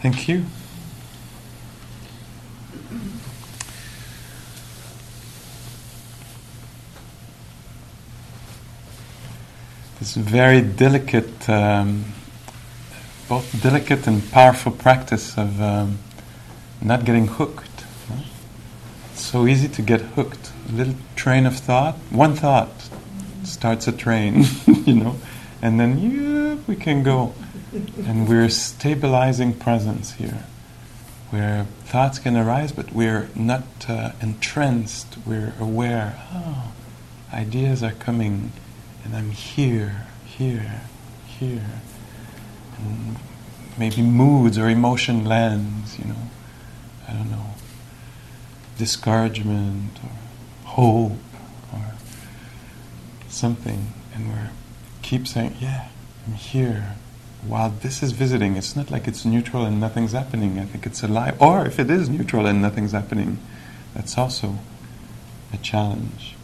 Thank you. This very delicate, um, both delicate and powerful practice of um, not getting hooked. It's so easy to get hooked. A little train of thought, one thought starts a train, you know, and then yeah, we can go. And we're stabilizing presence here, where thoughts can arise, but we're not uh, entranced. We're aware. Oh, ideas are coming, and I'm here, here, here. And maybe moods or emotion lands, you know. I don't know, discouragement or hope or something, and we're keep saying, "Yeah, I'm here." While this is visiting, it's not like it's neutral and nothing's happening. I think it's alive. Or if it is neutral and nothing's happening, that's also a challenge.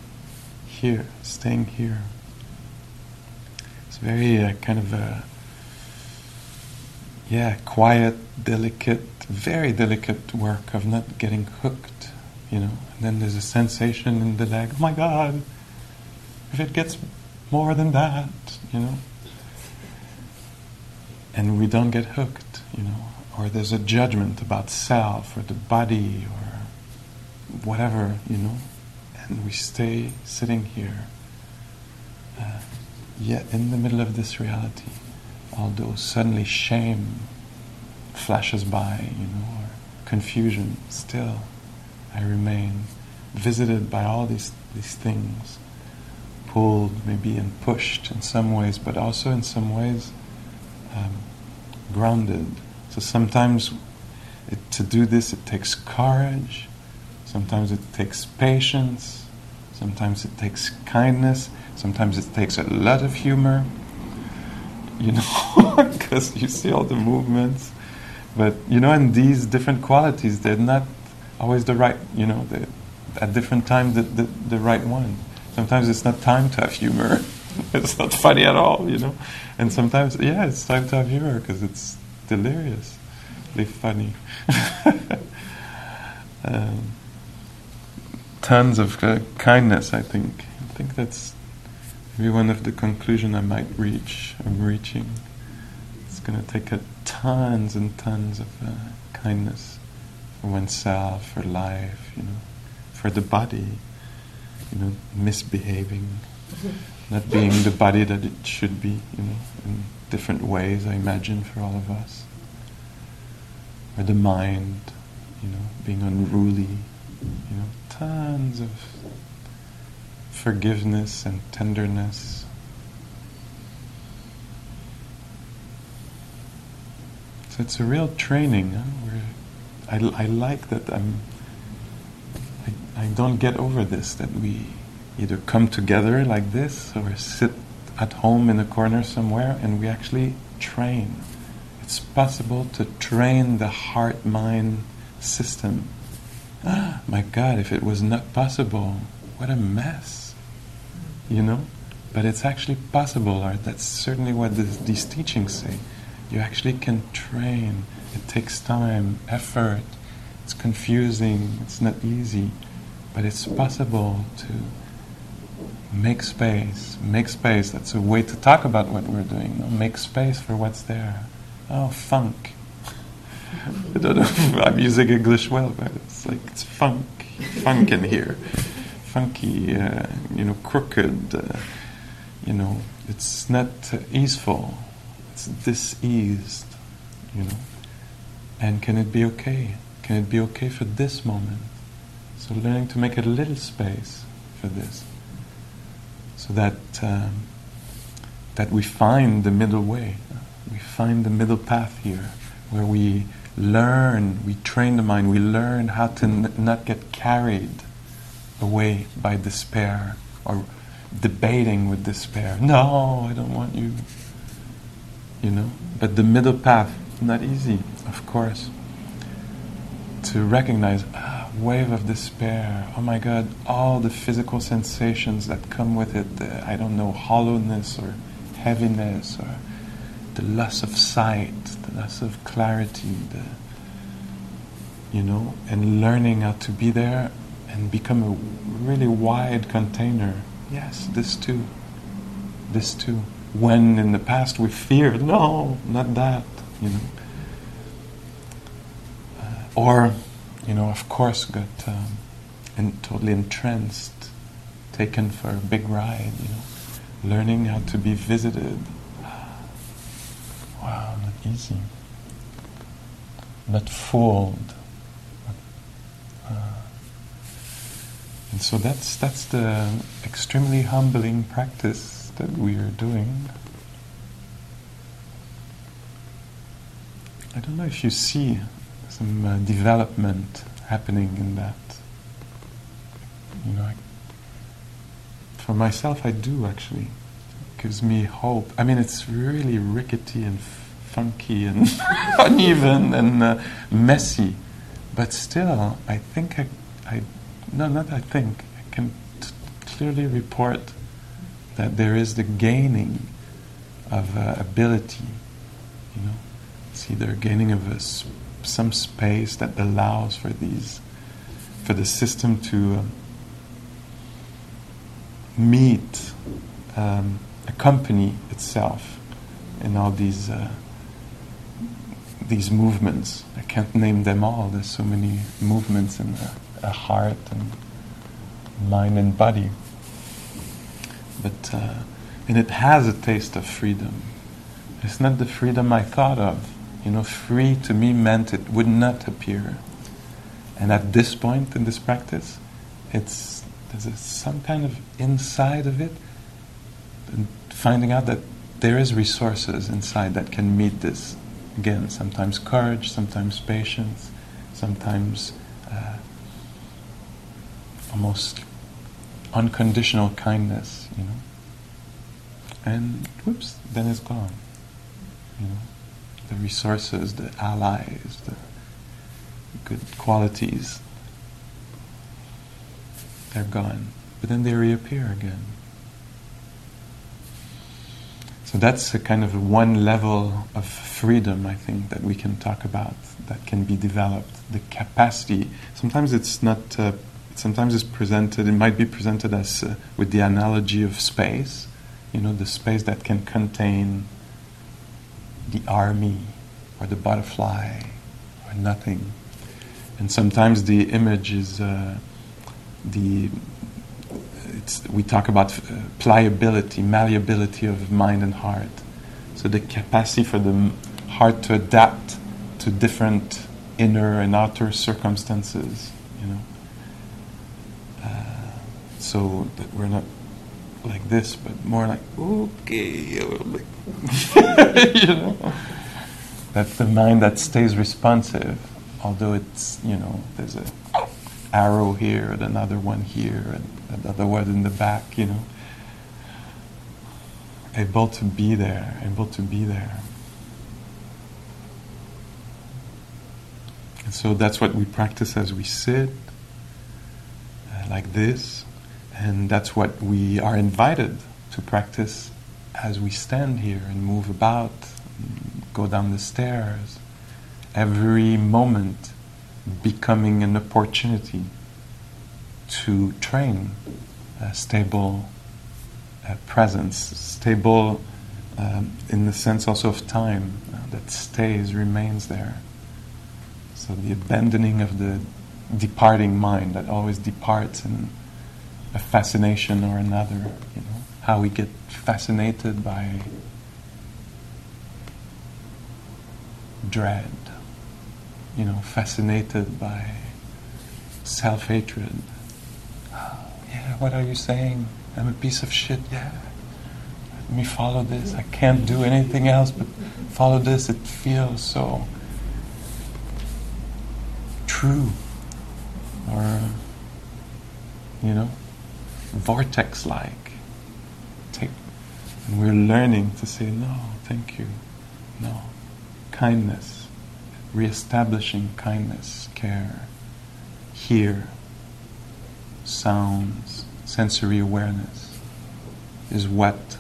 Here, staying here. It's very uh, kind of a yeah, quiet, delicate, very delicate work of not getting hooked, you know. And then there's a sensation in the leg, oh my God, if it gets more than that, you know. And we don't get hooked, you know. Or there's a judgment about self or the body or whatever, you know. And we stay sitting here, uh, yet in the middle of this reality although suddenly shame flashes by, you know, or confusion, still I remain visited by all these, these things, pulled maybe and pushed in some ways, but also in some ways um, grounded. So sometimes it, to do this it takes courage, sometimes it takes patience, sometimes it takes kindness, sometimes it takes a lot of humor you know, because you see all the movements. But you know, and these different qualities, they're not always the right. You know, at different times the, the the right one. Sometimes it's not time to have humor. it's not funny at all. You know, and sometimes yeah, it's time to have humor because it's deliriously funny. um, tons of uh, kindness, I think. I think that's maybe one of the conclusion I might reach. I'm reaching. It's going to take a tons and tons of uh, kindness for oneself, for life, you know, for the body, you know, misbehaving, not being the body that it should be, you know, in different ways. I imagine for all of us, or the mind, you know, being unruly, you know, tons of forgiveness and tenderness. So it's a real training. Huh? I, I like that I'm. I, I don't get over this that we either come together like this or sit at home in a corner somewhere and we actually train. It's possible to train the heart mind system. my God, if it was not possible, what a mess. You know? But it's actually possible, or that's certainly what this, these teachings say. You actually can train. It takes time, effort. It's confusing. It's not easy. But it's possible to make space. Make space. That's a way to talk about what we're doing. No? Make space for what's there. Oh, funk. I don't know if I'm using English well, but it's like it's funk. Funk in here. Funky, uh, you know, crooked. Uh, you know, it's not uh, easeful. It's diseased, you know. And can it be okay? Can it be okay for this moment? So learning to make a little space for this, so that um, that we find the middle way. We find the middle path here, where we learn, we train the mind, we learn how to n- not get carried away by despair or debating with despair. No, I don't want you. You know? But the middle path, not easy, of course. To recognize, ah, wave of despair, oh my god, all the physical sensations that come with it, the, I don't know, hollowness or heaviness or the loss of sight, the loss of clarity, the you know, and learning how to be there and become a really wide container. Yes, this too. This too. When in the past we feared, no, not that, you know. Uh, or, you know, of course, got um, totally entranced, taken for a big ride, you know, learning how to be visited. Wow, not easy. Not fooled And so that's that's the extremely humbling practice that we are doing. I don't know if you see some uh, development happening in that. You know, I, for myself, I do actually. It gives me hope. I mean, it's really rickety and f- funky and uneven and uh, messy, but still, I think I, I no, not I think. I can t- clearly report that there is the gaining of uh, ability. You know, it's either gaining of a sp- some space that allows for these, for the system to um, meet, um, accompany itself in all these. Uh, these movements. I can't name them all. There's so many movements in the heart and mind and body. But uh, and it has a taste of freedom. It's not the freedom I thought of. You know, free to me meant it would not appear. And at this point in this practice, it's there's a, some kind of inside of it, finding out that there is resources inside that can meet this. Again, sometimes courage, sometimes patience, sometimes uh, almost unconditional kindness, you know. And whoops, then it's gone. You know, the resources, the allies, the good qualities, they're gone. But then they reappear again. So that's a kind of one level of freedom, I think, that we can talk about, that can be developed. The capacity. Sometimes it's not uh, sometimes it's presented, it might be presented as uh, with the analogy of space, you know, the space that can contain the army or the butterfly or nothing. And sometimes the image is uh, the we talk about uh, pliability, malleability of mind and heart. So the capacity for the heart to adapt to different inner and outer circumstances, you know so that we're not like this, but more like okay, you know. That's the mind that stays responsive, although it's you know there's a arrow here and another one here and another one in the back, you know. Able to be there, able to be there. And so that's what we practice as we sit, uh, like this. And that's what we are invited to practice as we stand here and move about, go down the stairs. Every moment becoming an opportunity to train a stable uh, presence, stable um, in the sense also of time uh, that stays, remains there. So the abandoning of the departing mind that always departs and a fascination or another. You know, how we get fascinated by dread. You know, fascinated by self-hatred. Oh, yeah, what are you saying? I'm a piece of shit. Yeah. Let me follow this. I can't do anything else but follow this. It feels so true or, you know, vortex like. Take, and we're learning to say, no, thank you, no. Kindness, re-establishing kindness, care, hear, sounds, sensory awareness is what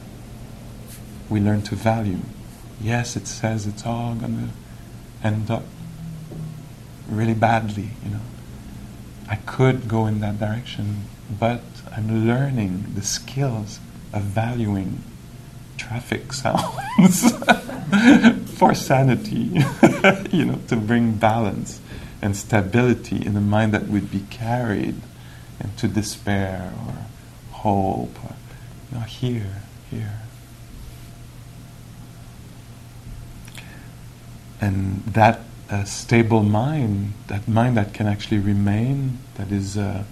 we learn to value. Yes, it says it's all going to end up really badly, you know. I could go in that direction, but I'm learning the skills of valuing traffic sounds for sanity, you know, to bring balance and stability in a mind that would be carried into despair or hope. Or, you know, here, here. And that a stable mind, that mind that can actually remain, that is uh,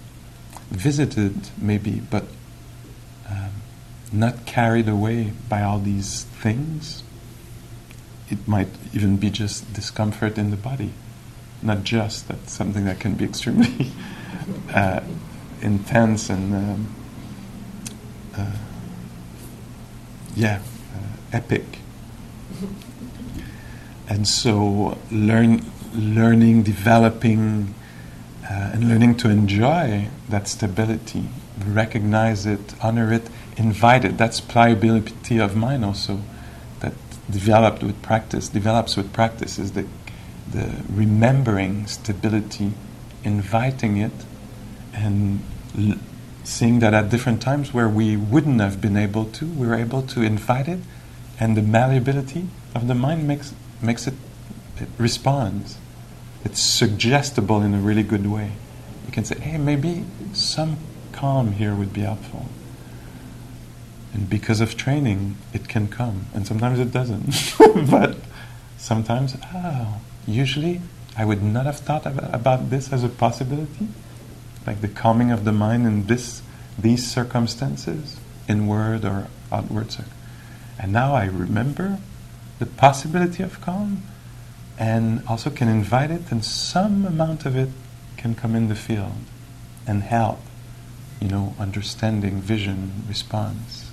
visited maybe, but um, not carried away by all these things. It might even be just discomfort in the body, not just that's something that can be extremely uh, intense and um, uh, yeah, uh, epic. And so, learn, learning, developing, uh, and learning to enjoy that stability, recognize it, honor it, invite it. That's pliability of mind also, that developed with practice, develops with practice, is the, the remembering stability, inviting it, and l- seeing that at different times where we wouldn't have been able to, we were able to invite it, and the malleability of the mind makes makes it, it responds. It's suggestible in a really good way. You can say, hey, maybe some calm here would be helpful. And because of training, it can come. And sometimes it doesn't. but sometimes, oh, usually I would not have thought about this as a possibility. Like the calming of the mind in this, these circumstances, inward or outward. And now I remember the possibility of calm and also can invite it, and some amount of it can come in the field and help, you know, understanding, vision, response.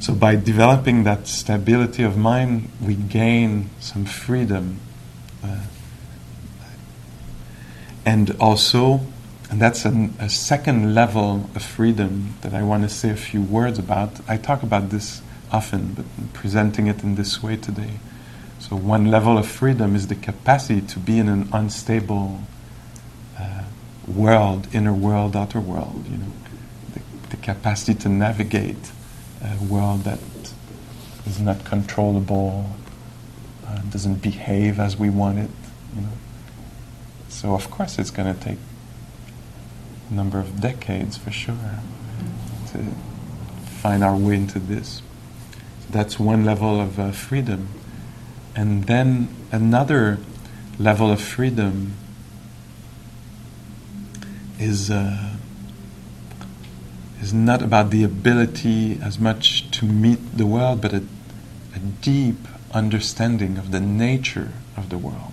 So by developing that stability of mind, we gain some freedom. Uh, and also, and that's an, a second level of freedom that I want to say a few words about. I talk about this often, but presenting it in this way today. So, one level of freedom is the capacity to be in an unstable uh, world, inner world, outer world. You know, the, the capacity to navigate a world that is not controllable, uh, doesn't behave as we want it. You know, so of course it's going to take a number of decades for sure to find our way into this. That's one level of uh, freedom. And then another level of freedom is, uh, is not about the ability as much to meet the world, but a, a deep understanding of the nature of the world.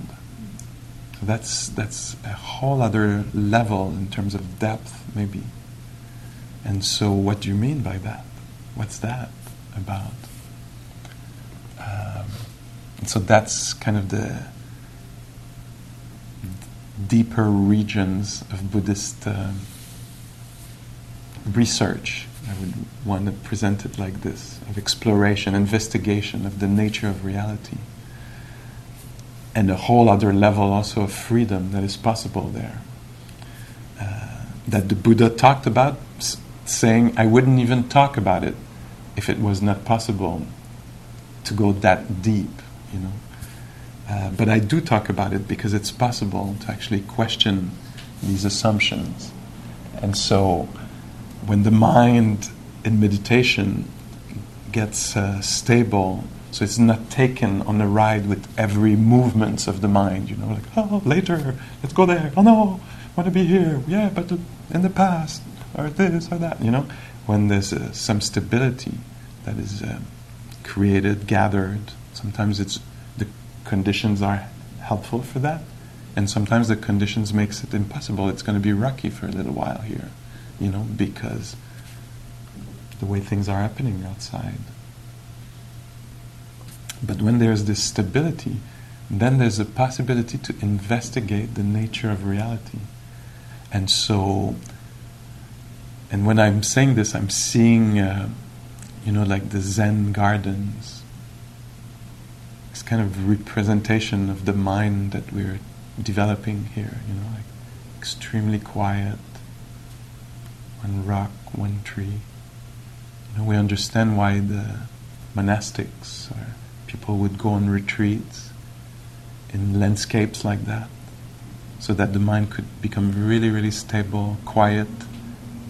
So that's, that's a whole other level in terms of depth, maybe. And so, what do you mean by that? What's that about? Um, and so that's kind of the deeper regions of Buddhist uh, research. I would want to present it like this of exploration, investigation of the nature of reality. And a whole other level also of freedom that is possible there. Uh, that the Buddha talked about, s- saying, I wouldn't even talk about it if it was not possible to go that deep, you know. Uh, but I do talk about it because it's possible to actually question these assumptions. And so when the mind in meditation gets uh, stable, so it's not taken on a ride with every movements of the mind, you know, like, oh, later, let's go there. Oh no, want to be here. Yeah, but in the past, or this or that, you know. When there's uh, some stability that is uh, created, gathered. Sometimes it's the conditions are helpful for that. And sometimes the conditions makes it impossible. It's going to be rocky for a little while here, you know, because the way things are happening outside. But when there's this stability, then there's a possibility to investigate the nature of reality. And so, and when I'm saying this, I'm seeing, uh, you know, like the Zen gardens. Kind of representation of the mind that we're developing here, you know, like extremely quiet, one rock, one tree. You know, we understand why the monastics or people would go on retreats in landscapes like that so that the mind could become really, really stable, quiet,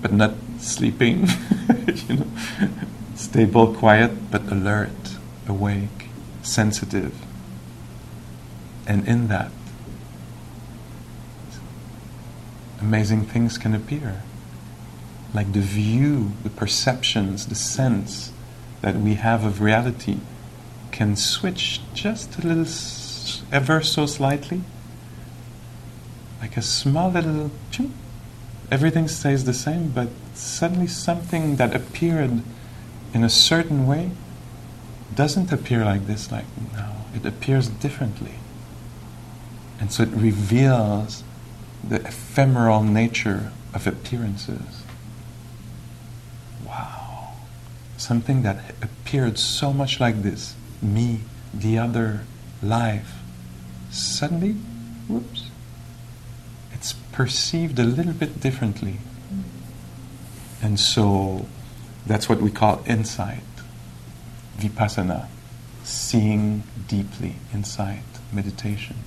but not sleeping. you know, stable, quiet, but alert, awake, sensitive. And in that, amazing things can appear. Like the view, the perceptions, the sense that we have of reality can switch just a little, ever so slightly like a small little everything stays the same, but suddenly something that appeared in a certain way doesn't appear like this, like now. It appears differently. And so it reveals the ephemeral nature of appearances. Wow. Something that appeared so much like this me, the other, life. Suddenly, whoops, it's perceived a little bit differently. And so that's what we call insight, vipassana, seeing deeply, insight, meditation.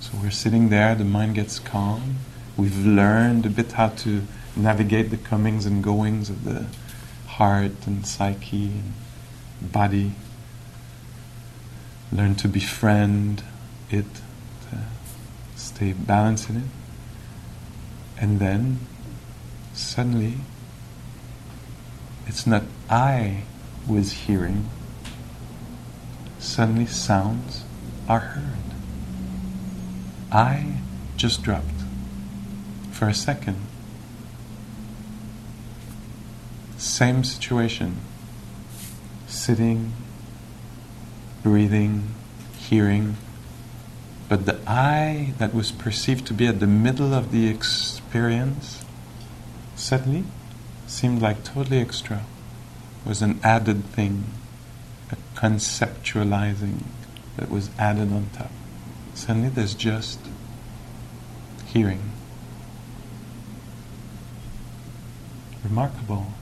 So we're sitting there, the mind gets calm. We've learned a bit how to navigate the comings and goings of the heart and psyche and body. Learn to befriend it, to stay balanced in it. And then suddenly it's not I who is hearing, suddenly sounds are heard. I just dropped for a second. Same situation. Sitting, breathing, hearing, but the I that was perceived to be at the middle of the experience suddenly seemed like totally extra, was an added thing, conceptualizing that was added on top. Suddenly there's just hearing. Remarkable.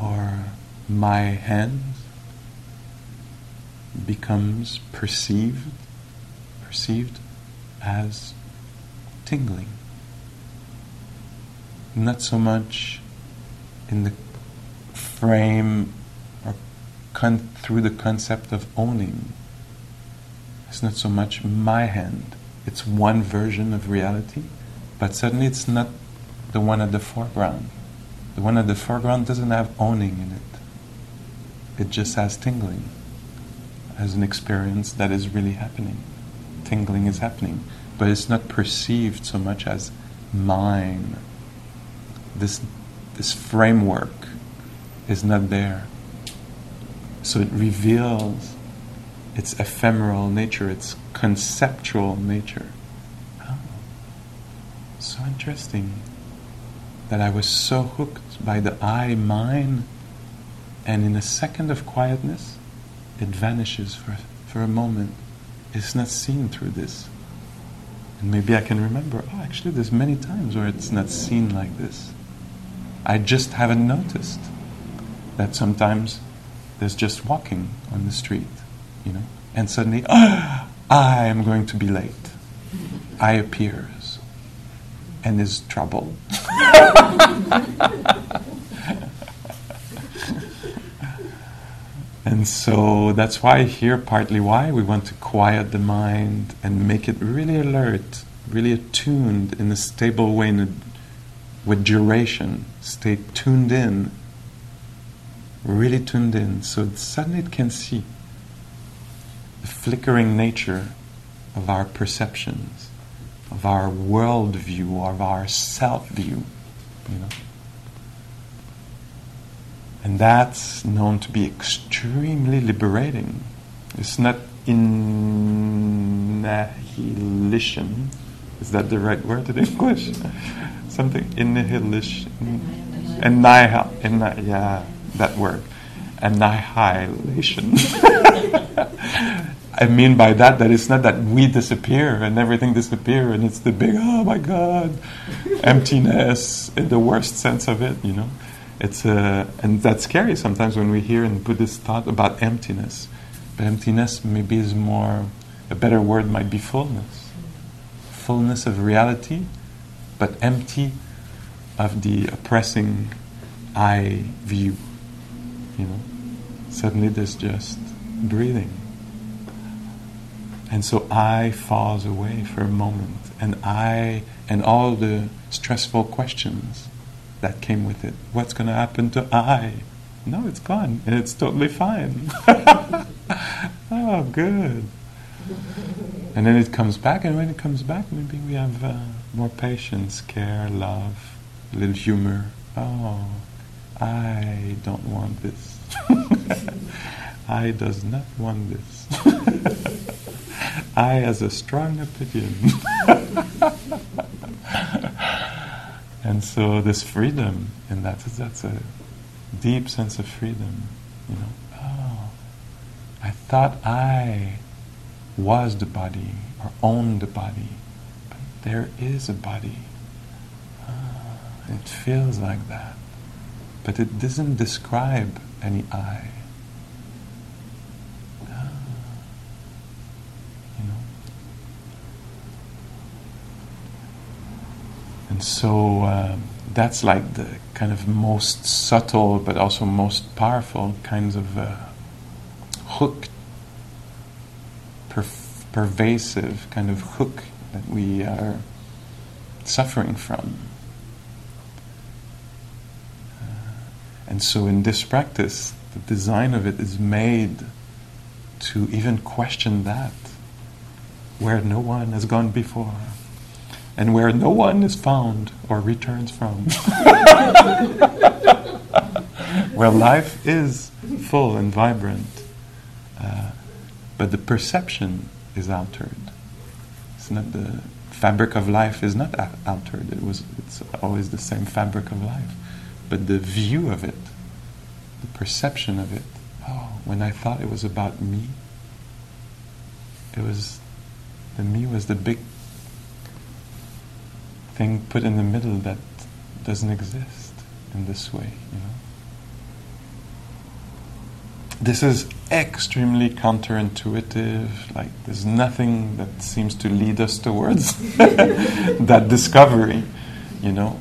Or my hands becomes perceived perceived as tingling. Not so much in the frame con- through the concept of owning. It's not so much my hand. It's one version of reality, but suddenly it's not the one at the foreground. The one at the foreground doesn't have owning in it. It just has tingling as an experience that is really happening. Tingling is happening, but it's not perceived so much as mine. This, this framework is not there. So it reveals its ephemeral nature, its conceptual nature. Oh, so interesting that I was so hooked by the I, mine, and in a second of quietness, it vanishes for, for a moment. It's not seen through this. And maybe I can remember, oh, actually, there's many times where it's not seen like this. I just haven't noticed that sometimes there's just walking on the street, you know, and suddenly, oh, I am going to be late. I appears and is trouble. And so that's why here, partly why we want to quiet the mind and make it really alert, really attuned in a stable way, in a, with duration. Stay tuned in, really tuned in, so suddenly it can see the flickering nature of our perceptions, of our worldview, of our self view, you know. And that's known to be extremely liberating. It's not annihilation. Is that the right word in English? Something annihilation. Annihil. Anni- yeah, that word. Annihilation. I mean by that that it's not that we disappear and everything disappear and it's the big oh my god emptiness in the worst sense of it, you know. It's uh, and that's scary sometimes when we hear in Buddhist thought about emptiness. But emptiness maybe is more a better word might be fullness. Fullness of reality, but empty of the oppressing I view. You know. Suddenly there's just breathing. And so I falls away for a moment, and I and all the stressful questions that came with it. What's going to happen to I? No, it's gone, and it's totally fine. oh, good. And then it comes back, and when it comes back, maybe we have uh, more patience, care, love, a little humor. Oh, I don't want this. I does not want this. I has a strong opinion. and so this freedom, and that's that's a deep sense of freedom. You know, oh, I thought I was the body or owned the body, but there is a body. Oh, it feels like that, but it doesn't describe any I. You know? And so uh, that's like the kind of most subtle but also most powerful kinds of uh, hook, perf- pervasive kind of hook that we are suffering from. And so in this practice, the design of it is made to even question that, where no one has gone before and where no one is found or returns from. where life is full and vibrant, uh, but the perception is altered. It's not the fabric of life is not altered. It was it's always the same fabric of life, but the view of it, the perception of it. Oh, when I thought it was about me, it was the me was the big thing put in the middle that doesn't exist in this way, you know. This is extremely counterintuitive, like there's nothing that seems to lead us towards that discovery, you know,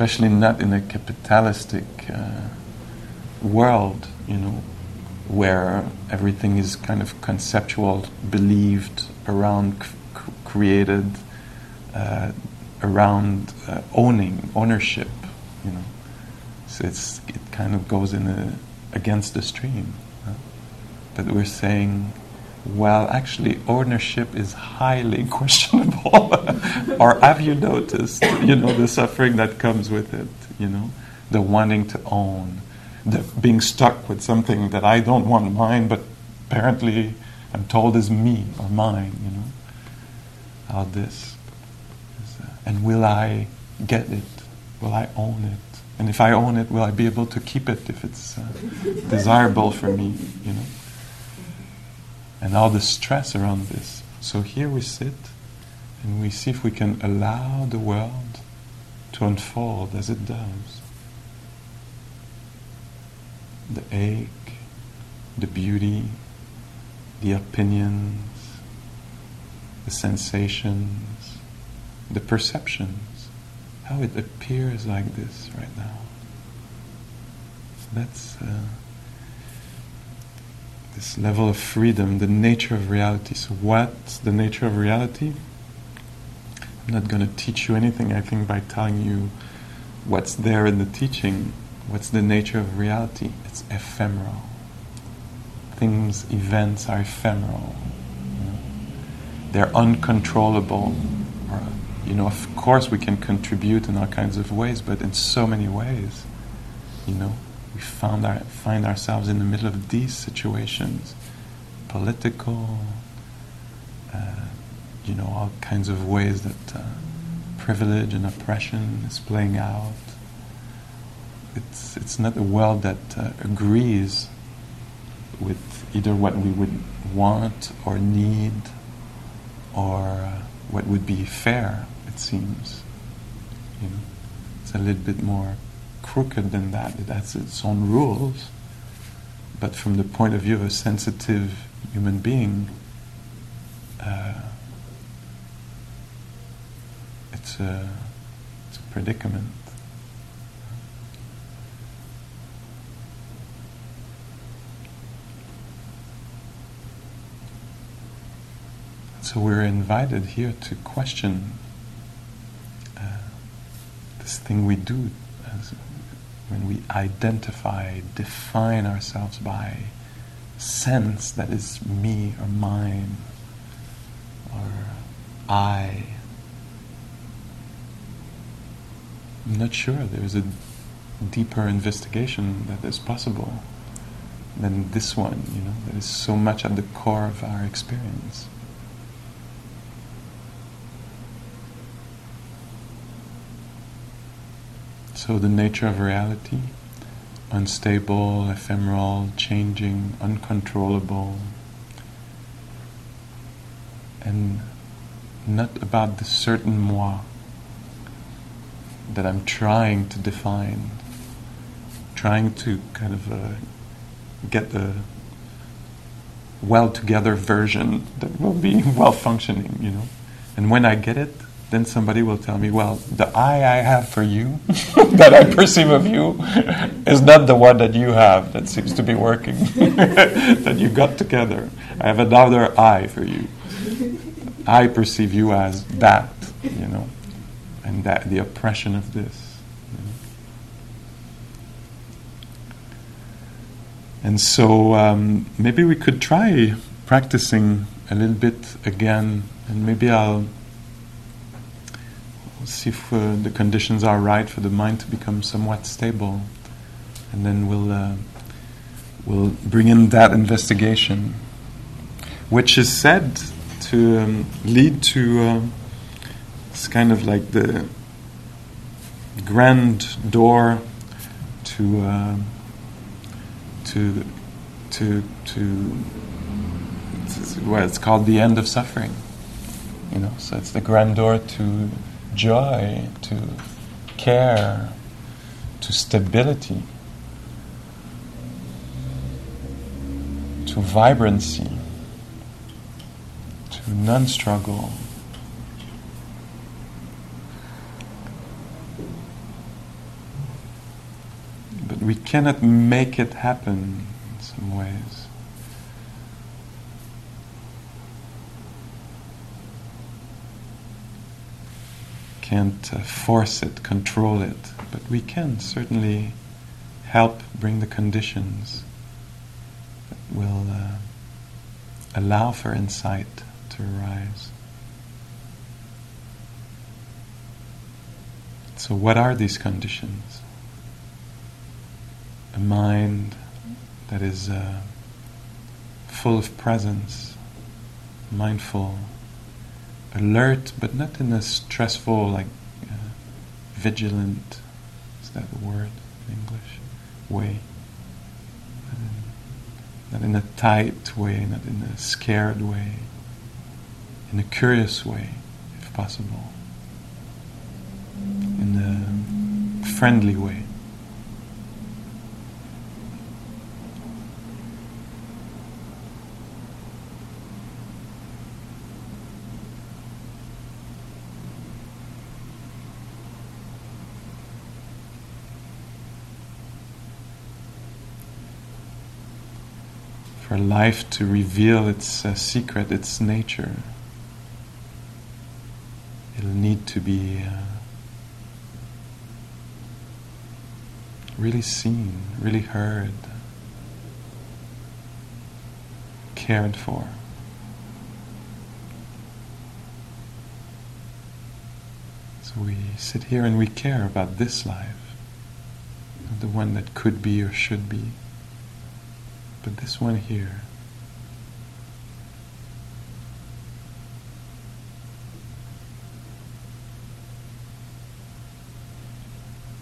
especially not in a capitalistic uh, world, you know, where everything is kind of conceptual, believed, around, c- created, uh, around uh, owning, ownership, you know. So it's, it kind of goes in a, against the stream. Huh? But we're saying, well, actually, ownership is highly questionable. or have you noticed, you know, the suffering that comes with it, you know, the wanting to own, the being stuck with something that I don't want mine, but apparently I'm told is me or mine, you know. How this and will I get it? Will I own it? And if I own it, will I be able to keep it if it's uh, desirable for me? You know, and all the stress around this. So here we sit, and we see if we can allow the world to unfold as it does. The ache, the beauty, the opinions, the sensations, the perceptions, how it appears like this right now. That's uh, this level of freedom, the nature of reality. So, what's the nature of reality? I'm not going to teach you anything, I think, by telling you what's there in the teaching. What's the nature of reality? It's ephemeral. Things, events are ephemeral. they're uncontrollable. You know, of course we can contribute in all kinds of ways, but in so many ways, you know, we found our, find ourselves in the middle of these situations, political, uh, you know, all kinds of ways that uh, privilege and oppression is playing out. It's, it's not a world that uh, agrees with either what we would want or need or uh, what would be fair, it seems. You know, it's a little bit more crooked than that. It has its own rules. But from the point of view of a sensitive human being, uh, it's a, it's a predicament. So we're invited here to question uh, this thing we do as when we identify, define ourselves by sense that is me or mine or I. I'm not sure there's a deeper investigation that is possible than this one, you know, that is so much at the core of our experience. So, the nature of reality unstable, ephemeral, changing, uncontrollable, and not about the certain moi that I'm trying to define, trying to kind of uh, get the well together version that will be well functioning, you know. And when I get it, then somebody will tell me, well, the I I have for you, that I perceive of you, is not the one that you have that seems to be working, that you got together. I have another I for you. I perceive you as that, you know, and that the oppression of this. You know? And so um, maybe we could try practicing a little bit again, and maybe I'll see if uh, the conditions are right for the mind to become somewhat stable, and then we'll uh, we'll bring in that investigation, which is said to um, lead to uh, it's kind of like the grand door to uh, to to to well, it's called the end of suffering. You know, so it's the grand door to joy, to care, to stability, to vibrancy, to non struggle. But we cannot make it happen in some ways. Can't uh, force it, control it, but we can certainly help bring the conditions that will uh, allow for insight to arise. So, what are these conditions? A mind that is uh, full of presence, mindful alert, but not in a stressful, like uh, vigilant. Is that a word in English? Way. Not in a tight way, not in a scared way, in a curious way, if possible, in a friendly way. for life to reveal its uh, secret, its nature. It'll need to be uh, really seen, really heard, cared for. So we sit here and we care about this life, the one that could be or should be but this one here.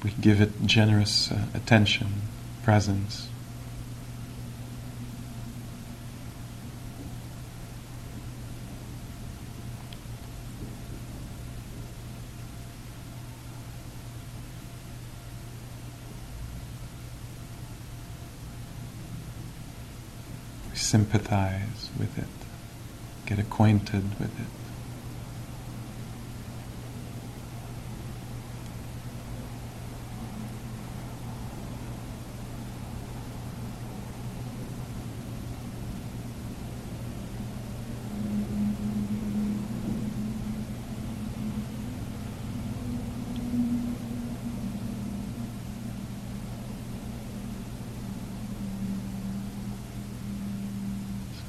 We give it generous uh, attention, presence. Sympathize with it, get acquainted with it.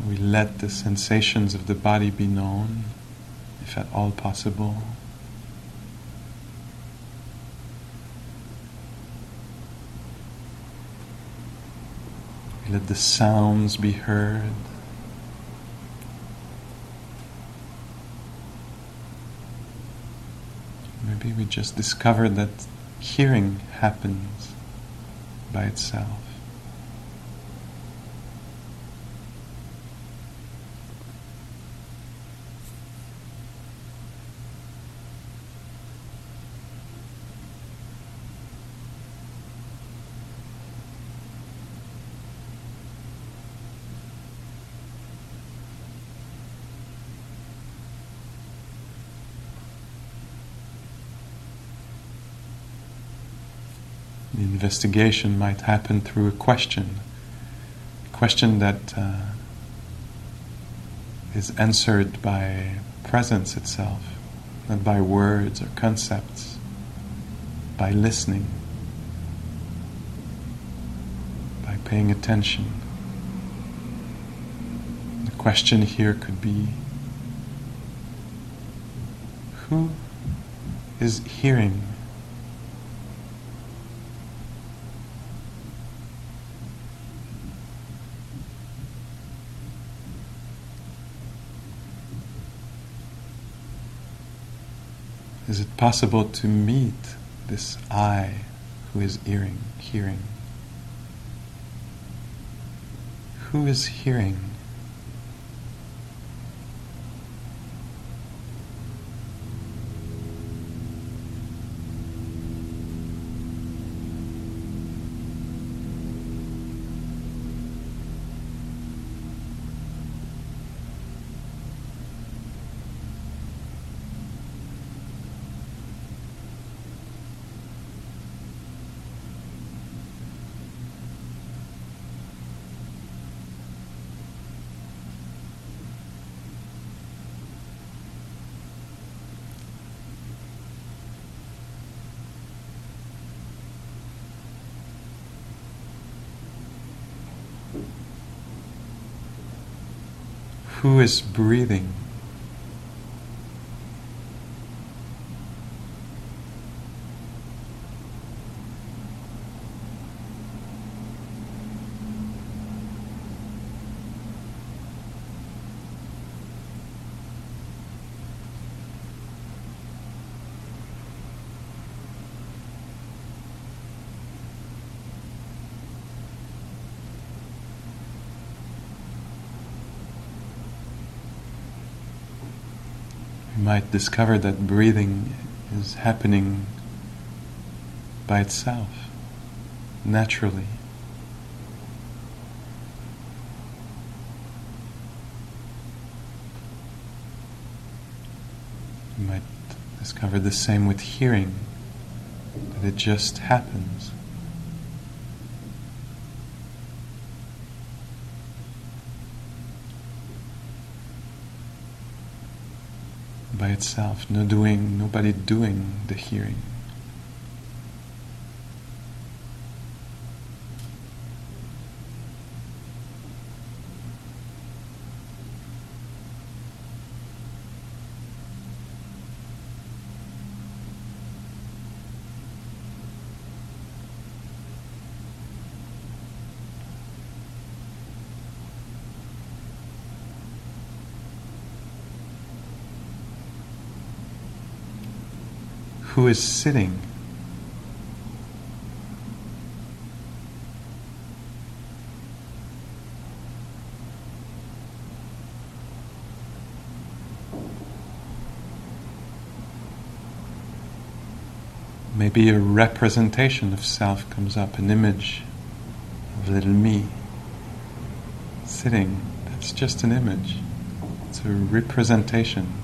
We let the sensations of the body be known, if at all possible. Let the sounds be heard. Maybe we just discovered that hearing happens by itself. The investigation might happen through a question, a question that uh, is answered by presence itself, not by words or concepts, by listening, by paying attention. The question here could be Who is hearing? Is it possible to meet this I who is hearing, hearing? Who is hearing? Who is breathing? You might discover that breathing is happening by itself, naturally. You might discover the same with hearing, that it just happens. by itself, no doing, nobody doing the hearing. Is sitting. Maybe a representation of self comes up, an image of little me sitting. That's just an image, it's a representation.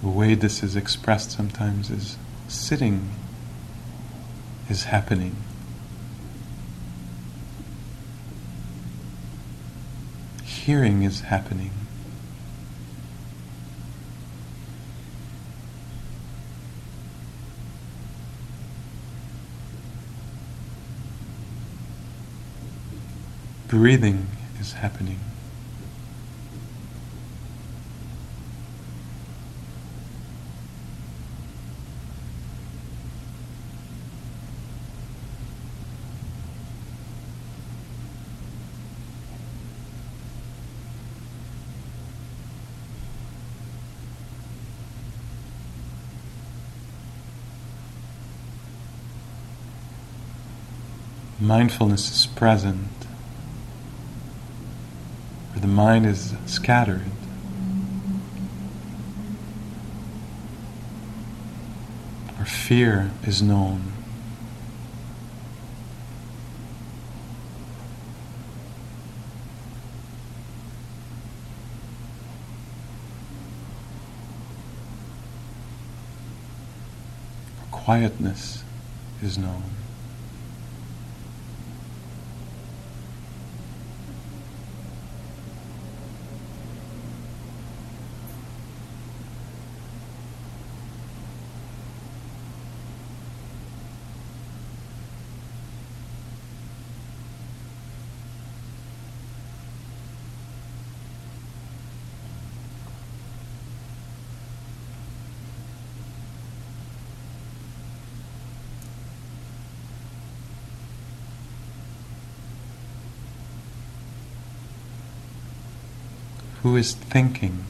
the way this is expressed sometimes is sitting is happening. Hearing is happening. Breathing is happening. Mindfulness is present, where the mind is scattered. Where fear is known. quietness is known. Who is thinking.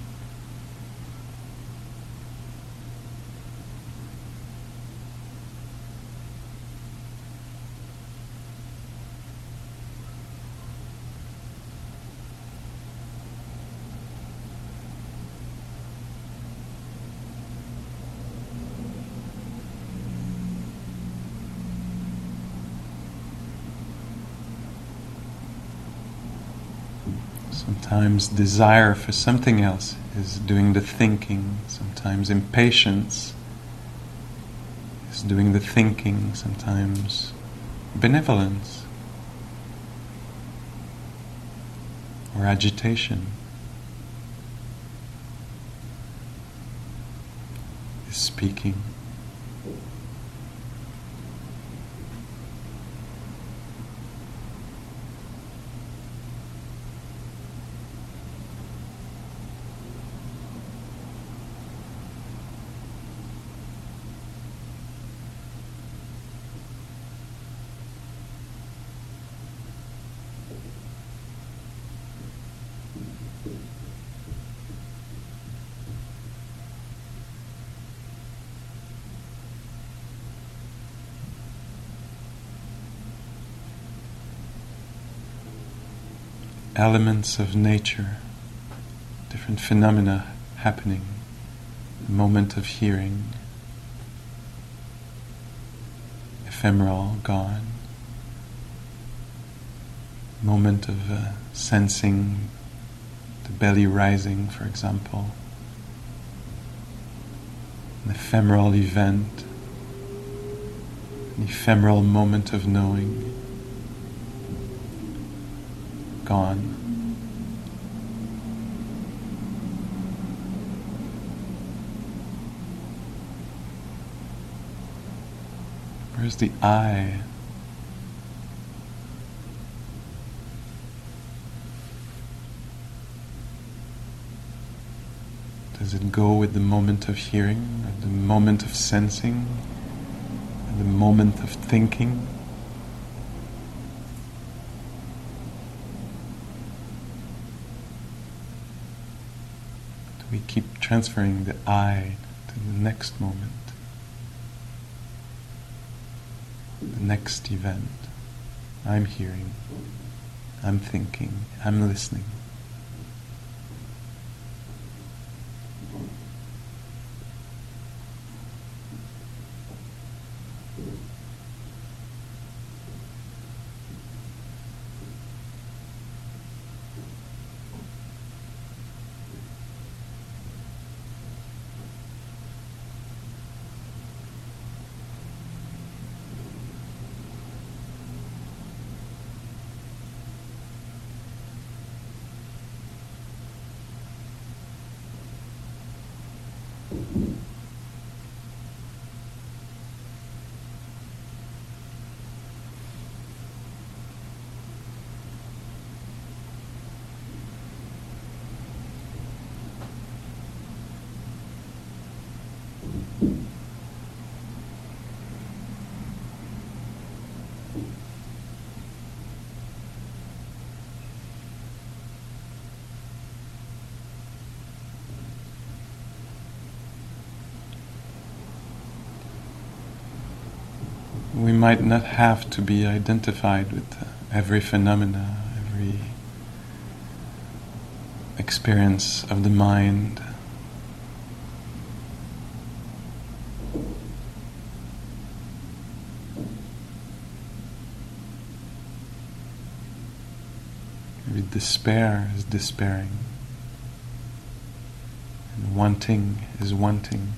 Sometimes desire for something else is doing the thinking. Sometimes impatience is doing the thinking. Sometimes benevolence or agitation is speaking. Elements of nature, different phenomena happening, the moment of hearing, ephemeral, gone, moment of uh, sensing the belly rising, for example, an ephemeral event, an ephemeral moment of knowing gone. Where's the I? Does it go with the moment of hearing, the moment of sensing, the moment of thinking? Do we keep transferring the I to the next moment, the next event? I'm hearing, I'm thinking, I'm listening. We might not have to be identified with uh, every phenomena, every experience of the mind. Every despair is despairing, and wanting is wanting.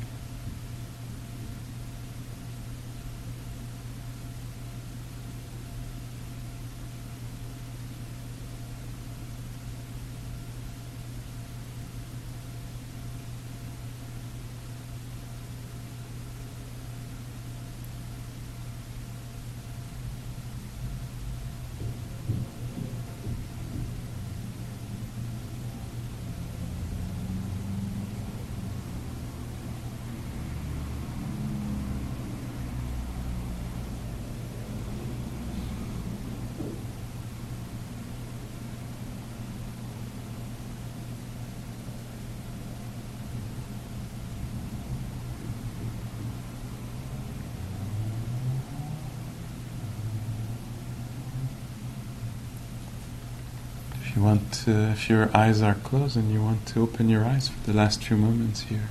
If you want to, if your eyes are closed and you want to open your eyes for the last few moments here,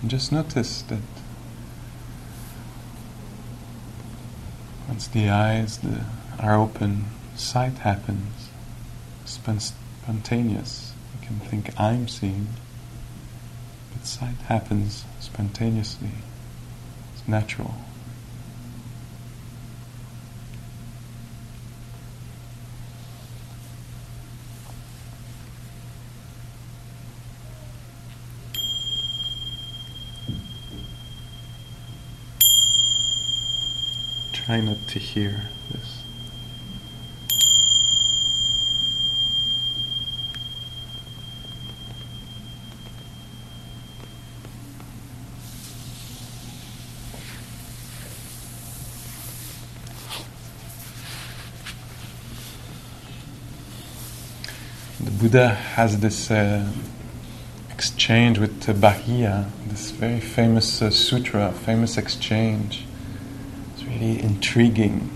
and just notice that once the eyes the, are open, sight happens, spontaneous. You can think I'm seeing, but sight happens spontaneously. It's natural. Try not to hear this. The Buddha has this uh, exchange with uh, Bahiya, this very famous uh, sutra, famous exchange. Intriguing,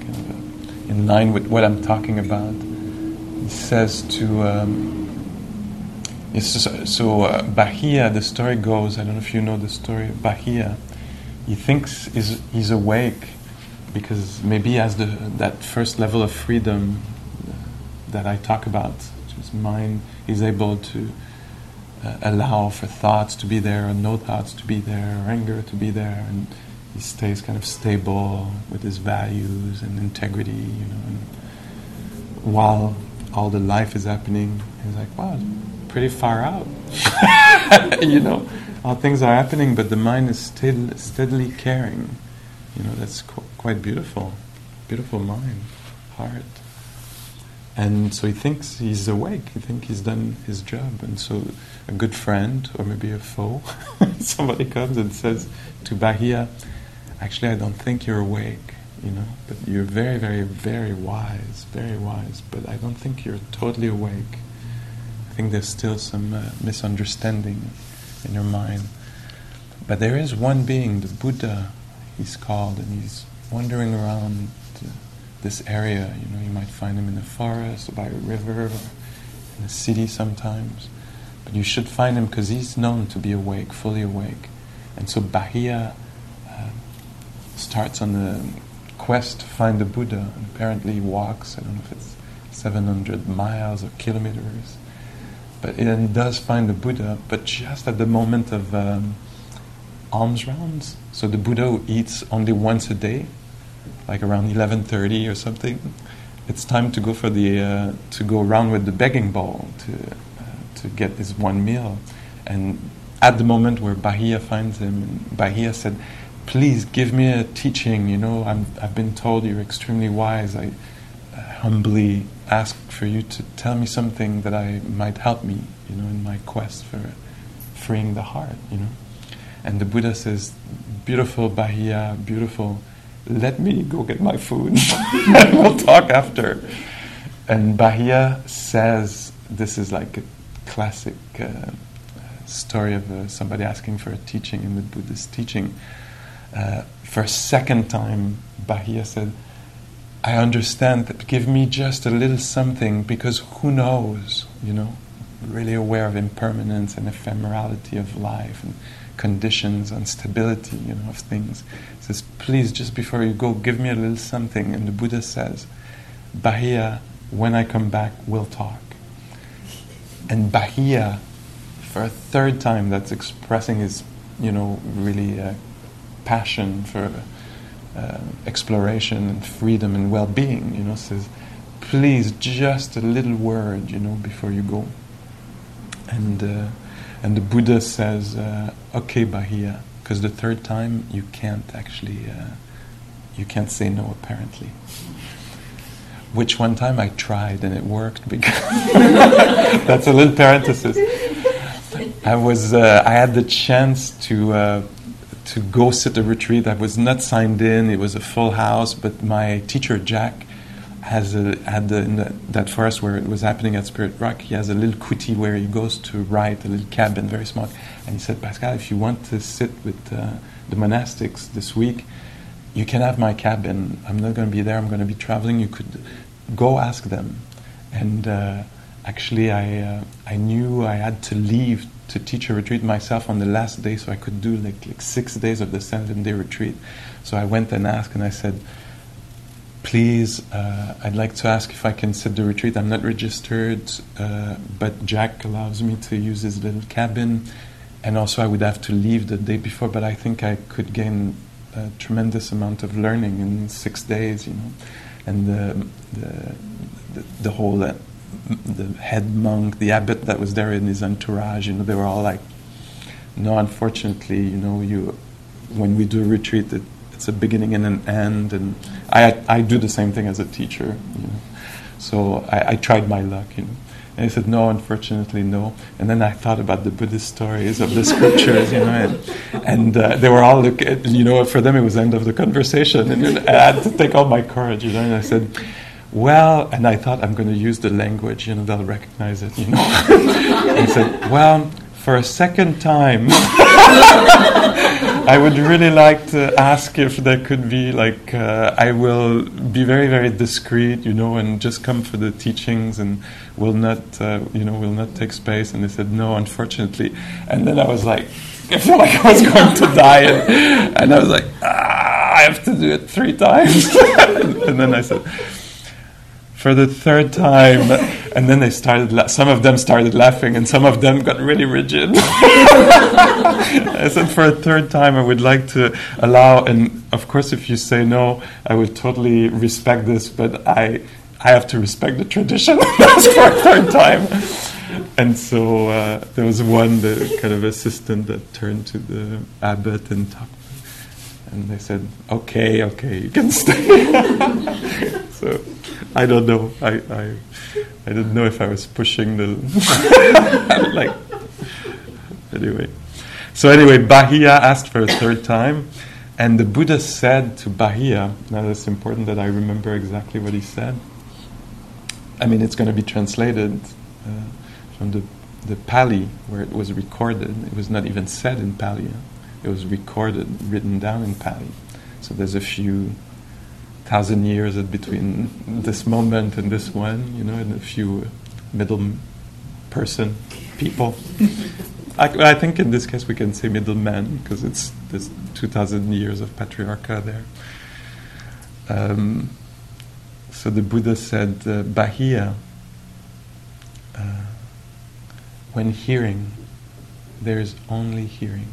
kind of, uh, in line with what I'm talking about. He says to um, it's just, so uh, Bahiya. The story goes. I don't know if you know the story. Bahiya, He thinks he's, he's awake because maybe he has the, that first level of freedom that I talk about, which is mind. He's able to uh, allow for thoughts to be there, or no thoughts to be there, or anger to be there, and he stays kind of stable with his values and integrity, you know. And while all the life is happening, he's like, wow, pretty far out, you know. All things are happening, but the mind is still steadily caring. You know, that's qu- quite beautiful. Beautiful mind, heart. And so he thinks he's awake. He thinks he's done his job. And so a good friend, or maybe a foe, somebody comes and says to Bahiya, "Actually, I don't think you're awake. You know, but you're very, very, very wise, very wise. But I don't think you're totally awake. I think there's still some uh, misunderstanding in your mind. But there is one being, the Buddha, he's called, and he's wandering around." this area. You know, you might find him in the forest or by a river or in a city sometimes. But you should find him because he's known to be awake, fully awake. And so Bahiya starts on a quest to find the Buddha and apparently walks, I don't know if it's 700 miles or kilometers. But then he does find the Buddha, but just at the moment of um, alms rounds. So the Buddha eats only once a day, like around 11:30 or something. It's time to go for the uh, to go around with the begging bowl to uh, to get this one meal. And at the moment where Bahiya finds him, Bahiya said, "Please give me a teaching. You know, I'm, I've been told you're extremely wise. I humbly ask for you to tell me something that I might help me. You know, in my quest for freeing the heart. You know." And the Buddha says, "Beautiful Bahiya, beautiful." let me go get my food and we'll talk after. And Bahiya says, this is like a classic uh, story of uh, somebody asking for a teaching in the Buddhist teaching. Uh, for a second time, Bahiya said, I understand that give me just a little something because who knows, you know, really aware of impermanence and ephemerality of life and conditions and stability, you know, of things. He says, please, just before you go, give me a little something. And the Buddha says, Bahiya, when I come back, we'll talk. And Bahiya, for a third time, that's expressing his, you know, really uh, passion for uh, exploration and freedom and well-being, you know, says, please, just a little word, you know, before you go. And uh, and the Buddha says, uh, "Okay, Bahiya," because the third time you can't actually, uh, you can't say no. Apparently, which one time I tried and it worked because that's a little parenthesis. I was, uh, I had the chance to uh, to go sit a retreat. I was not signed in; it was a full house. But my teacher Jack has a, had the, in the, that forest where it was happening at Spirit Rock, he has a little kuti where he goes to write, a little cabin, very small. And he said, Pascal, if you want to sit with uh, the monastics this week, you can have my cabin. I'm not going to be there. I'm going to be traveling. You could go ask them. And uh, actually, I uh, I knew I had to leave to teach a retreat myself on the last day, so I could do like like six days of the seven day retreat. So I went and asked, and I said please, uh, I'd like to ask if I can sit the retreat. I'm not registered, uh, but Jack allows me to use his little cabin. And also, I would have to leave the day before, but I think I could gain a tremendous amount of learning in six days, you know. And the, the, the, the whole, uh, the head monk, the abbot that was there in his entourage, you know, they were all like, no, unfortunately, you know, you, when we do a retreat, it, it's a beginning and an end, and I I do the same thing as a teacher, you know. So I, I tried my luck, you know. And he said, no, unfortunately, no. And then I thought about the Buddhist stories of the scriptures, you know, and, and uh, they were all, look, you know, for them it was the end of the conversation. And I had to take all my courage, you know, and I said, well, and I thought I'm going to use the language, you know, they'll recognize it, you know. I said, well, for a second time, I would really like to ask if there could be like uh, I will be very very discreet, you know, and just come for the teachings and will not, uh, you know, will not take space. And they said no, unfortunately. And then I was like, I felt like I was going to die, and, and I was like, ah, I have to do it three times. and then I said for the third time. And then they started, la- some of them started laughing, and some of them got really rigid. I said, for a third time, I would like to allow, and of course, if you say no, I would totally respect this, but I, I have to respect the tradition. For a third time. And so uh, there was one the kind of assistant that turned to the abbot and talked, and they said, "Okay, okay, you can stay." so I don't know. I, I I didn't know if I was pushing the like. Anyway, so anyway, Bahiya asked for a third time, and the Buddha said to Bahiya. Now it's important that I remember exactly what he said. I mean, it's going to be translated uh, from the the Pali where it was recorded. It was not even said in Pali. It was recorded, written down in Pali. So there's a few thousand years between this moment and this one, you know, and a few middle person people. I, I, think in this case we can say middleman because it's this 2,000 years of patriarcha there. Um, so the Buddha said, uh, Bahiya, uh, when hearing, there is only hearing.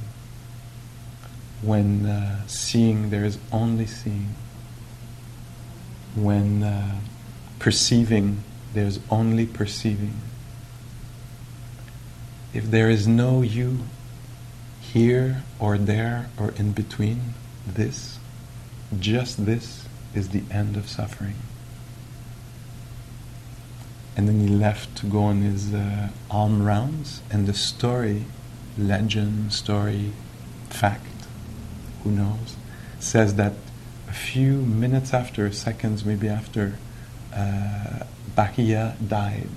When uh, seeing, there is only seeing when uh, perceiving, there's only perceiving. If there is no you here or there or in between, this, just this, is the end of suffering. And then he left to go on his uh, rounds, and the story, legend, story, fact, who knows, says that few minutes after, seconds maybe after, uh, Bahiya died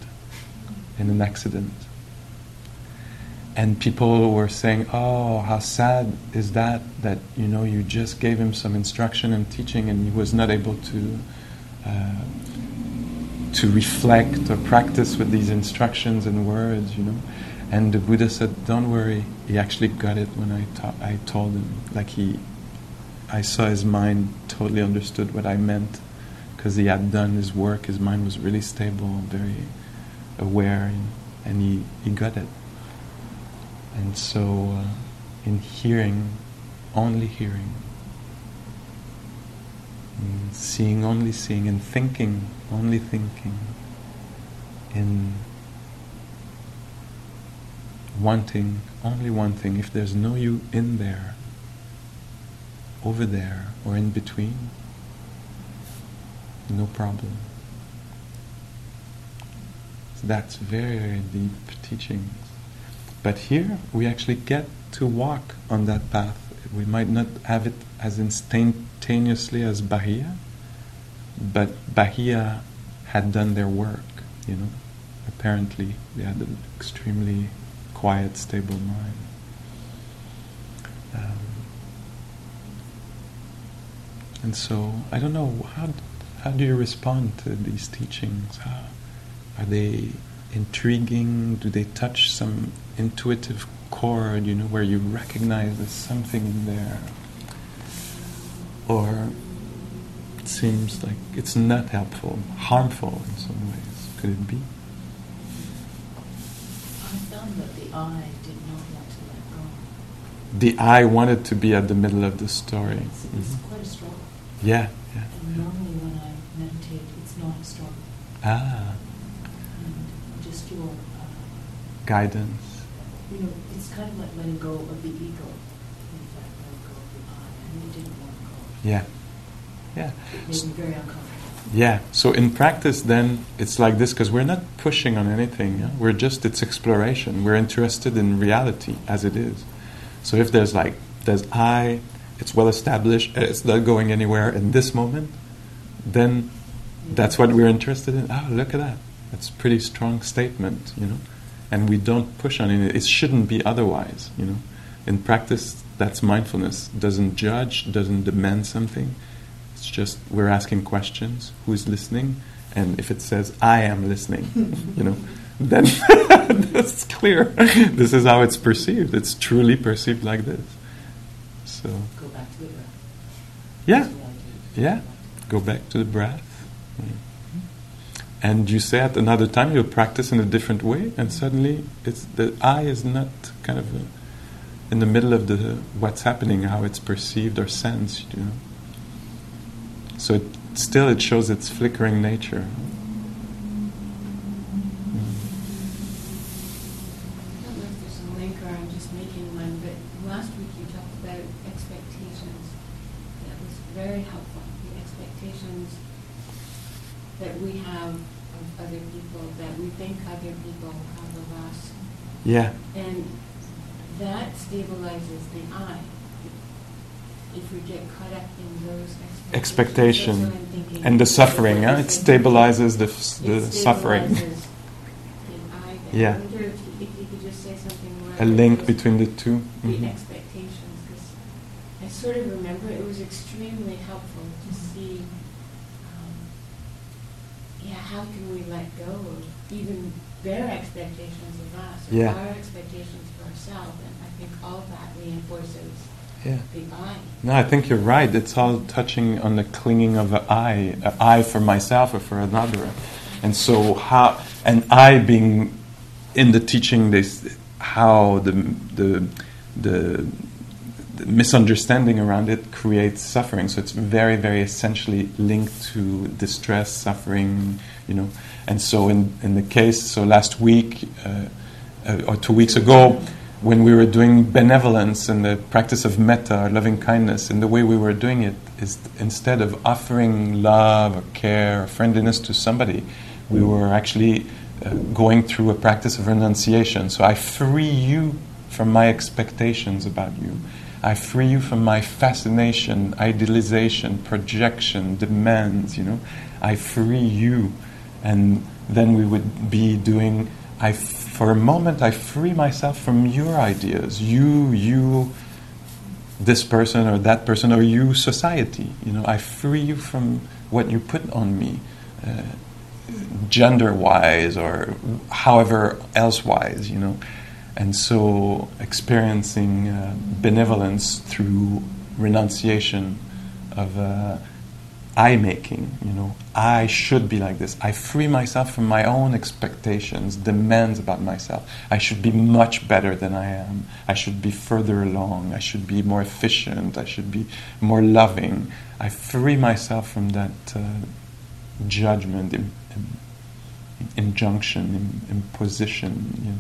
in an accident. And people were saying, "Oh, how sad is that? That you know you just gave him some instruction and teaching, and he was not able to uh, to reflect or practice with these instructions and words, you know." And the Buddha said, "Don't worry. He actually got it when I ta- I told him. Like he I saw his mind totally understood what I meant because he had done his work. His mind was really stable, very aware, and, and he, he got it. And so, uh, in hearing, only hearing, in seeing, only seeing, and thinking, only thinking, in wanting, only wanting, if there's no you in there, over there or in between, no problem. So that's very, very deep teachings. But here we actually get to walk on that path. We might not have it as instantaneously as Bahiya, but Bahiya had done their work, you know. Apparently, they had an extremely quiet, stable mind. Um, and so I don't know how how do you respond to these teachings? How, are they intriguing? Do they touch some intuitive chord? You know where you recognize there's something in there, or it seems like it's not helpful, harmful in some ways. Could it be? I found that the I did not want to. The I wanted to be at the middle of the story. It's, it's mm-hmm. quite a struggle. Yeah, yeah. And normally when I meditate, it's not a struggle. Ah. And just your uh, guidance. You know, it's kind of like letting go of the ego. In fact, letting go of the I, and you didn't want to go. Yeah, yeah. It made me very uncomfortable. Yeah. So in practice, then it's like this because we're not pushing on anything. Yeah? We're just it's exploration. We're interested in reality as it is. So if there's like there's I it's well established, it's not going anywhere in this moment, then that's what we're interested in. Oh, look at that. That's a pretty strong statement, you know. And we don't push on it. It shouldn't be otherwise, you know. In practice, that's mindfulness. Doesn't judge, doesn't demand something. It's just we're asking questions. Who's listening? And if it says I am listening, you know, then that's clear. this is how it's perceived. It's truly perceived like this. So go back to the breath. Yeah, yeah. Go back to the breath. And you say at another time you'll practice in a different way, and suddenly it's the I is not kind of a, in the middle of the what's happening, how it's perceived or sensed. You know. So it, still, it shows its flickering nature. that we have of other people, that we think other people have of us. Yeah. And that stabilizes the I. If we get caught up in those expectations. Expectation. That's what I'm. And the suffering? What it stabilizes the, f- the It suffering. the I. Yeah. I wonder if if you could just say something more. A link between the two. The Mhm. expectations, because I sort of remember it was extremely helpful to see, um, yeah, how can we let go of even their expectations of us, or Yeah. our expectations for ourselves, and I think all that reinforces Yeah. the I. No, I think you're right. It's all touching on the clinging of an I, an I for myself or for another. And so how, and I being in the teaching, this how the the the, the misunderstanding around it creates suffering. So it's very, very essentially linked to distress, suffering, you know. And so in in the case, so last week uh, uh, or two weeks ago, when we were doing benevolence and the practice of metta, or loving kindness, and the way we were doing it is instead of offering love or care or friendliness to somebody, we were actually uh, going through a practice of renunciation. So I free you from my expectations about you. I free you from my fascination, idealization, projection, demands, you know. I free you. And then we would be doing, I, for a moment, I free myself from your ideas. You, you, this person or that person, or you, society. You know, I free you from what you put on me. Uh, gender wise or however else wise, you know. And so experiencing uh, benevolence through renunciation of uh, I making, you know, I should be like this. I free myself from my own expectations, demands about myself. I should be much better than I am. I should be further along. I should be more efficient. I should be more loving. I free myself from that uh, judgment, im- im- injunction, im- imposition, you know.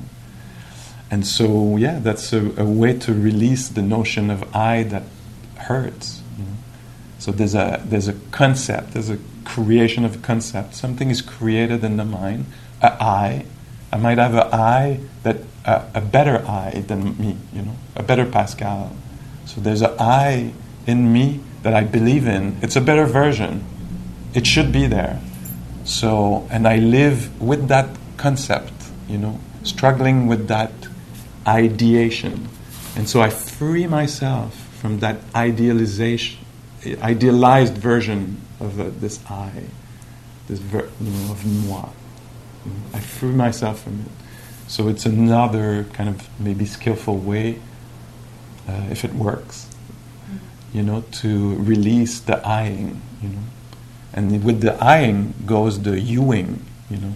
And so, yeah, that's a, a way to release the notion of I that hurts. So there's a there's a concept, there's a creation of concept. Something is created in the mind. A I, I might have a I that a, a better I than me. You know, a better Pascal. So there's a I in me that I believe in. It's a better version. It should be there. So, and I live with that concept, you know, struggling with that ideation. And so I free myself from that idealization, idealized version of uh, this I, this ver- you know, of moi. I free myself from it. So it's another kind of maybe skillful way, uh, if it works, you know, to release the eyeing, you know. And with the eyeing goes the youing, you know.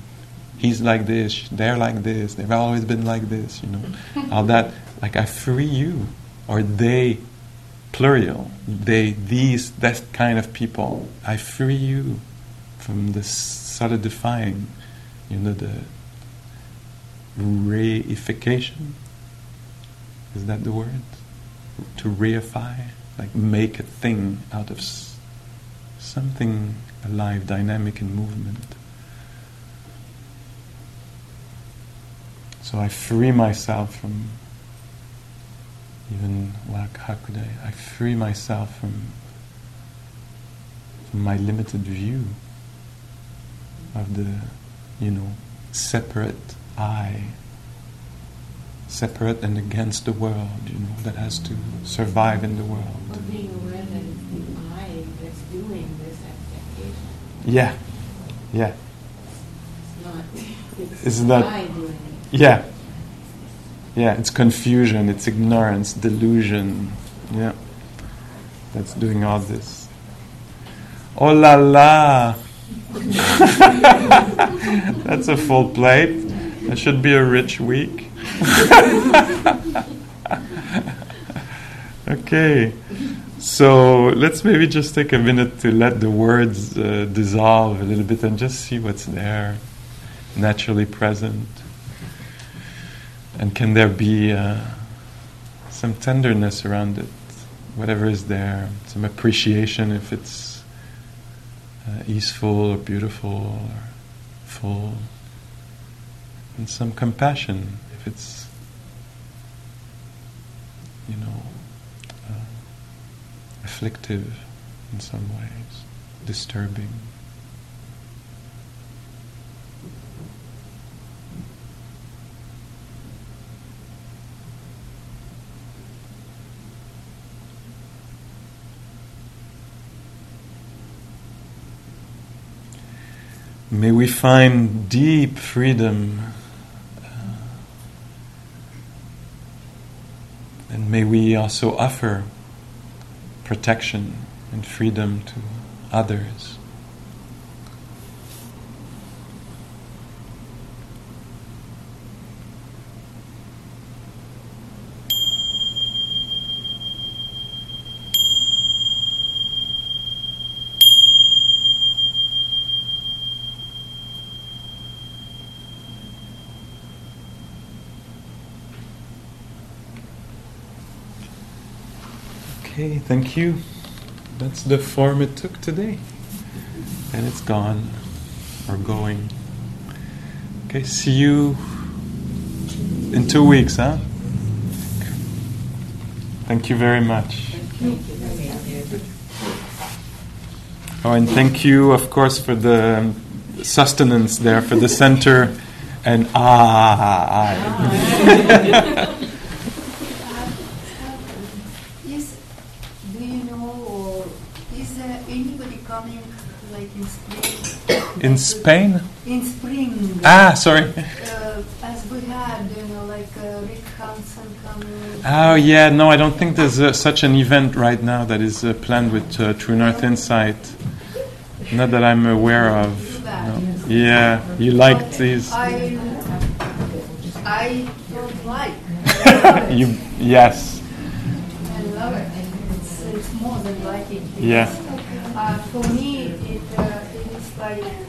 He's like this, they're like this, they've always been like this, you know. All that, like I free you, or they, plural, they, these, that kind of people. I free you from the solidifying, you know, the reification. Is that the word? To reify, like make a thing out of s- something alive, dynamic in movement. So I free myself from even like how could I? I free myself from from my limited view of the, you know, separate I, separate and against the world, you know, that has to survive in the Or world. being aware that it's the I that's doing this expectation. Yeah, yeah, It's not, it's Isn't that- I doing it. yeah, yeah. It's confusion, it's ignorance, delusion. Yeah, that's doing all this. Oh la la! That's a full plate. That should be a rich week. okay, so let's maybe just take a minute to let the words uh, dissolve a little bit and just see what's there, naturally present. And can there be uh, some tenderness around it, whatever is there, some appreciation if it's uh, easeful or beautiful or full, and some compassion if it's, you know, uh, afflictive in some ways, disturbing. May we find deep freedom uh, and may we also offer protection and freedom to others. Okay, thank you. That's the form it took today. And it's gone or going. Okay, see you in two weeks, huh? Thank you very much. Thank you. Oh, and thank you, of course, for the sustenance there for the center and ah. I. Is, do you know, or is there anybody coming like in spring? In Spain? In spring. Ah, sorry. Uh, as we had, you know, like uh, Rick Hanson coming. Oh yeah, no, I don't think there's uh, such an event right now that is uh, planned with uh, True North Insight. Not that I'm aware of. No. Yeah, you liked these. I, I don't like. You yes, I love it. It's, it's more than liking. Yeah. Uh, for me, it, uh, it is like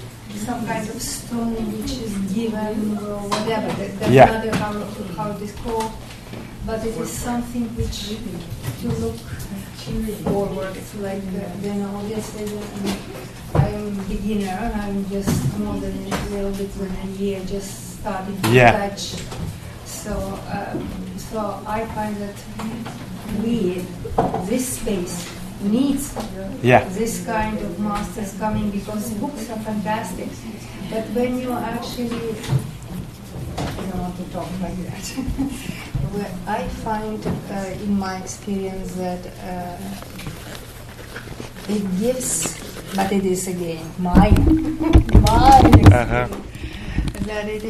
some kind of stone which is given or whatever. That, that's Yeah. not how, how it is called. But it is something which to look forward to. Like, uh, you know, yesterday I'm a beginner. And I'm just more than a little bit than a year just starting to Yeah. touch. So, um, so I find that we, this space, needs yeah, this kind of masters coming because books are fantastic. But when you actually, I don't want to talk like that. Well, I find uh, in my experience that uh, it gives, but it is again mine, mine experience, Uh-huh. that it